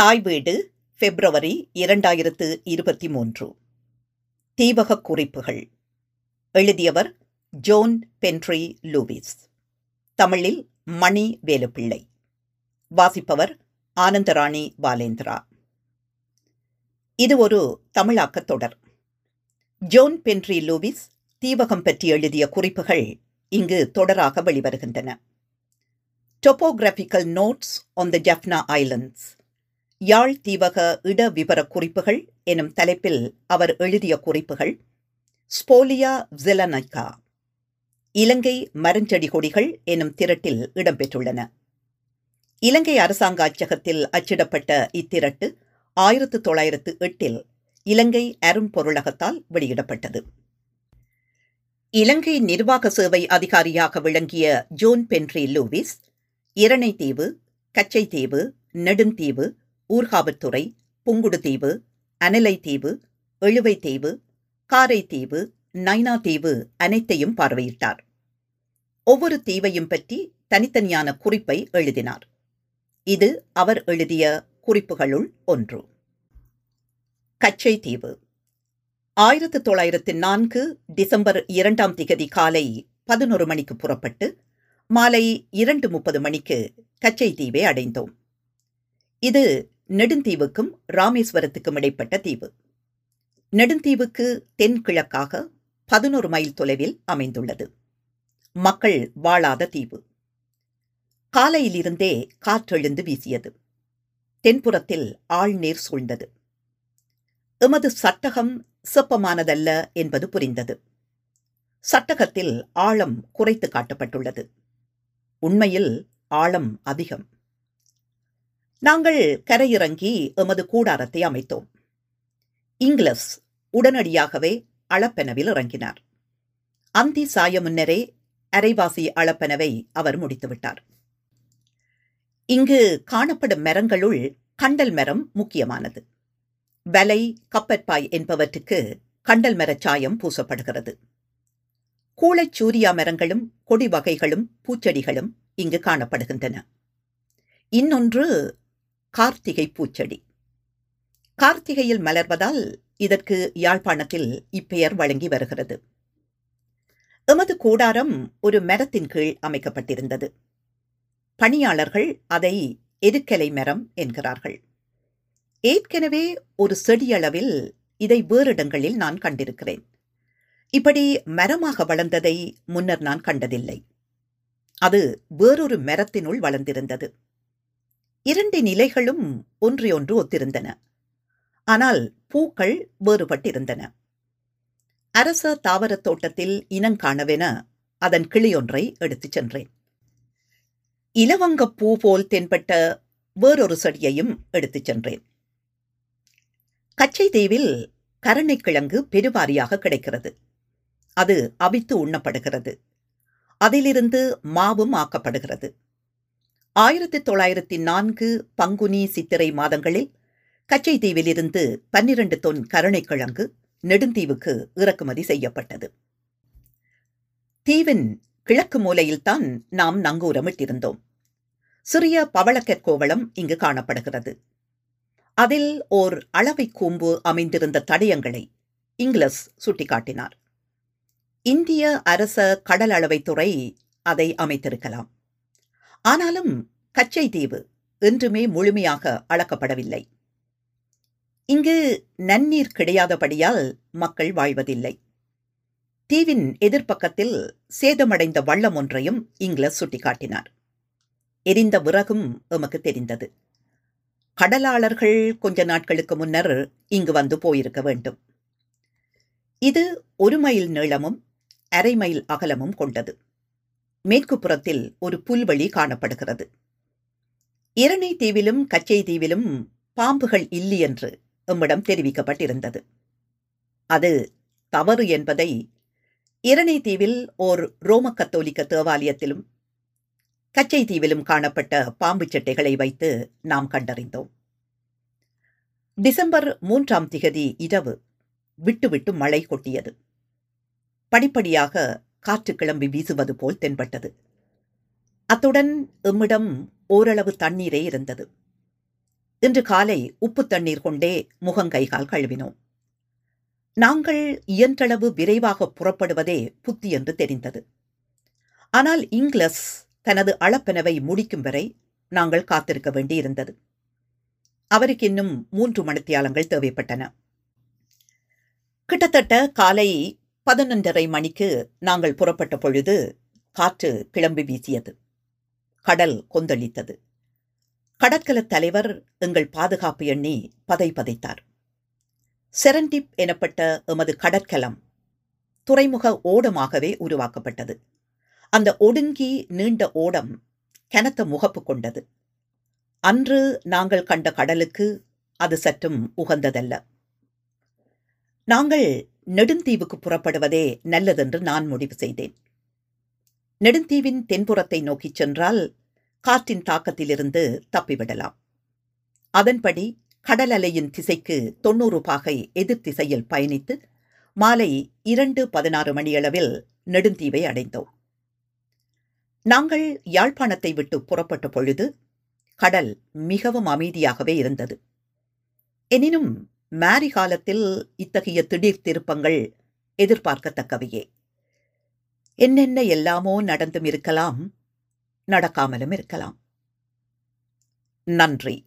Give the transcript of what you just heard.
தாய் வீடு பிப்ரவரி இரண்டாயிரத்து இருபத்தி மூன்று. தீவக குறிப்புகள். எழுதியவர் ஜோன் பென்ட்ரி லூவிஸ். தமிழில் மணி வேலுப்பிள்ளை. வாசிப்பவர் ஆனந்தராணி பாலேந்திரா. இது ஒரு தமிழாக்கத் தொடர். ஜோன் பென்ட்ரி லூவிஸ் தீவகம் பற்றி எழுதிய குறிப்புகள் இங்கு தொடராக வெளிவருகின்றன. Topographical notes on the Jaffna islands யாழ் தீவக இட விவர குறிப்புகள் எனும் தலைப்பில் அவர் எழுதிய குறிப்புகள். ஸ்போலியா ஜெலனைக்கா இலங்கை மரஞ்செடி கொடிகள் எனும் திரட்டில் இடம்பெற்றுள்ளன. இலங்கை அரசாங்க அச்சகத்தில் அச்சிடப்பட்ட இத்திரட்டு ஆயிரத்து தொள்ளாயிரத்து எட்டில் இலங்கை அரும்பொருளகத்தால் வெளியிடப்பட்டது. இலங்கை நிர்வாக சேவை அதிகாரியாக விளங்கிய John Penry Lewis Iranaitivu Kachchaitivu Neduntivu Urkavalturai Pungudutivu Analaitivu Eluvaitivu Karaitivu Nainativu அனைத்தையும் பார்வையிட்டார். ஒவ்வொரு தீவையும் பற்றி தனித்தனியான குறிப்பை எழுதினார். இது அவர் எழுதிய குறிப்புகளுள் ஒன்று. கச்சை தீவு ஆயிரத்து தொள்ளாயிரத்து நான்கு டிசம்பர் இரண்டாம் திகதி காலை பதினொரு மணிக்கு புறப்பட்டு மாலை இரண்டு முப்பது மணிக்கு கச்சை தீவை அடைந்தோம். இது நெடுந்தீவுக்கும் ராமேஸ்வரத்துக்கும் இடைப்பட்ட தீவு. நெடுந்தீவுக்கு தென்கிழக்காக பதினோரு மைல் தொலைவில் அமைந்துள்ளது. மக்கள் வாழாத தீவு. காலையிலிருந்தே காற்றெழுந்து வீசியது. தென்புறத்தில் ஆழ்நீர் சூழ்ந்தது. எமது சட்டகம் செப்பமானதல்ல என்பது புரிந்தது. சட்டகத்தில் ஆழம் குறைத்து காட்டப்பட்டுள்ளது. உண்மையில் ஆழம் அதிகம். நாங்கள் கரையிறங்கி எமது கூடாரத்தை அமைத்தோம். இங்கிலஸ் உடனடியாகவே அளப்பெனவில் இறங்கினார். அந்தி சாய முன்னரே அரைவாசி அளப்பெனவை அவர் முடித்துவிட்டார். இங்கு காணப்படும் மரங்களுள் கண்டல் மரம் முக்கியமானது. வலை கப்பற்பாய் என்பவற்றுக்கு கண்டல் மரச் சாயம் பூசப்படுகிறது. கூளைச் சூரியா மரங்களும் கொடி வகைகளும் பூச்செடிகளும் இங்கு காணப்படுகின்றன. இன்னொன்று கார்த்திகை பூச்செடி. கார்த்திகையில் மலர்வதால் இதற்கு யாழ்ப்பாணத்தில் இப்பெயர் வழங்கி வருகிறது. எமது கூடாரம் ஒரு மரத்தின் கீழ் அமைக்கப்பட்டிருந்தது. பணியாளர்கள் அதை எருக்கலை மரம் என்கிறார்கள். ஏற்கனவே ஒரு செடியளவில் இதை வேறிடங்களில் நான் கண்டிருக்கிறேன். இப்படி மரமாக வளர்ந்ததை முன்னர் நான் கண்டதில்லை. அது வேறொரு மரத்தினுள் வளர்ந்திருந்தது. இரண்டு நிலைகளும் ஒன்றையொன்று ஒத்திருந்தன. ஆனால் பூக்கள் வேறுபட்டிருந்தன. அரச தாவரத் தோட்டத்தில் இனங்காணவென அதன் கிளியொன்றை எடுத்துச் சென்றேன். இலவங்கப் பூ போல் தென்பட்ட வேறொரு செடியையும் எடுத்துச் சென்றேன். கச்சை தீவில் கரணைக்கிழங்கு பெருவாரியாக கிடைக்கிறது. அது அவித்து உண்ணப்படுகிறது. அதிலிருந்து மாவும் ஆக்கப்படுகிறது. ஆயிரத்தி தொள்ளாயிரத்தி நான்கு பங்குனி சித்திரை மாதங்களில் கச்சை தீவிலிருந்து பன்னிரண்டு தொன் கருணைக்கிழங்கு நெடுந்தீவுக்கு இறக்குமதி செய்யப்பட்டது. தீவின் கிழக்கு மூலையில்தான் நாம் நங்கூரமிட்டிருந்தோம். சிறிய பவளக்கற்கோவளம் இங்கு காணப்படுகிறது. அதில் ஓர் அளவை கூம்பு அமைந்திருந்த தடயங்களை இங்கிலஸ் சுட்டிக்காட்டினார். இந்திய அரச கடல் அளவைத்துறை அதை அமைத்திருக்கலாம். ஆனாலும் கச்சை தீவு என்றுமே முழுமையாக அளக்கப்படவில்லை. இங்கு நன்னீர் கிடையாதபடியால் மக்கள் வாழ்வதில்லை. தீவின் எதிர்ப்பக்கத்தில் சேதமடைந்த வள்ளம் ஒன்றையும் இங்கிலஸ் சுட்டிக்காட்டினார். எரிந்த விறகும் எமக்கு தெரிந்தது. கடலாளர்கள் கொஞ்ச நாட்களுக்கு முன்னர் இங்கு வந்து போயிருக்க வேண்டும். இது ஒரு மைல் நீளமும் அரை மைல் அகலமும் கொண்டது. மேற்கு புறத்தில் ஒரு புல்வெளி காணப்படுகிறது. இரணை தீவிலும் கச்சை தீவிலும் பாம்புகள் இல்லை என்று எம்மிடம் தெரிவிக்கப்பட்டிருந்தது. அது தவறு என்பதை இரணை தீவில் ஓர் ரோம கத்தோலிக்க தேவாலயத்திலும் கச்சை தீவிலும் காணப்பட்ட பாம்பு சட்டைகளை வைத்து நாம் கண்டறிந்தோம். டிசம்பர் மூன்றாம் திகதி இரவு விட்டுவிட்டு மழை கொட்டியது. படிப்படியாக காற்று கிளம்பி வீசுவது போல் தென்பட்டது. அத்துடன் எம்மிடம் ஓரளவு தண்ணீரே இருந்தது. இன்று காலை உப்பு தண்ணீர் கொண்டே முகங்கைகால் கழுவினோம். நாங்கள் இயன்றளவு விரைவாக புறப்படுவதே புத்தி என்று தெரிந்தது. ஆனால் இங்கிலஸ் தனது அளப்பெனவை முடிக்கும் வரை நாங்கள் காத்திருக்க வேண்டியிருந்தது. அவருக்கு இன்னும் மூன்று மணித்தியாலங்கள் தேவைப்பட்டன. கிட்டத்தட்ட காலை பதினொன்றரை மணிக்கு நாங்கள் புறப்பட்ட பொழுது காற்று கிளம்பி வீசியது. கடல் கொந்தளித்தது. கடற்கலத் தலைவர் எங்கள் பாதுகாப்பு எண்ணி பதை பதைத்தார். செரண்டிப் எனப்பட்ட எமது கடற்கலம் துறைமுக ஓடமாகவே உருவாக்கப்பட்டது. அந்த ஒடுங்கி நீண்ட ஓடம் கனத்த முகப்பு கொண்டது. அன்று நாங்கள் கண்ட கடலுக்கு அது சற்றும் உகந்ததல்ல. நாங்கள் நெடுந்தீவுக்கு புறப்படுவதே நல்லதென்று நான் முடிவு செய்தேன். நெடுந்தீவின் தென்புறத்தை நோக்கிச் சென்றால் காற்றின் தாக்கத்திலிருந்து தப்பிவிடலாம். அதன்படி கடல் அலையின் திசைக்கு தொன்னூறு பாகை எதிர் திசையில் பயணித்து மாலை இரண்டு பதினாறு மணியளவில் நெடுந்தீவை அடைந்தோம். நாங்கள் யாழ்ப்பாணத்தை விட்டு புறப்பட்ட பொழுது கடல் மிகவும் அமைதியாகவே இருந்தது. எனினும் மாரி காலத்தில் இத்தகைய திடீர் திருப்பங்கள் எதிர்பார்க்கத்தக்கவையே. என்னென்ன எல்லாமோ நடந்தும் இருக்கலாம் நடக்காமலும் இருக்கலாம். நன்றி.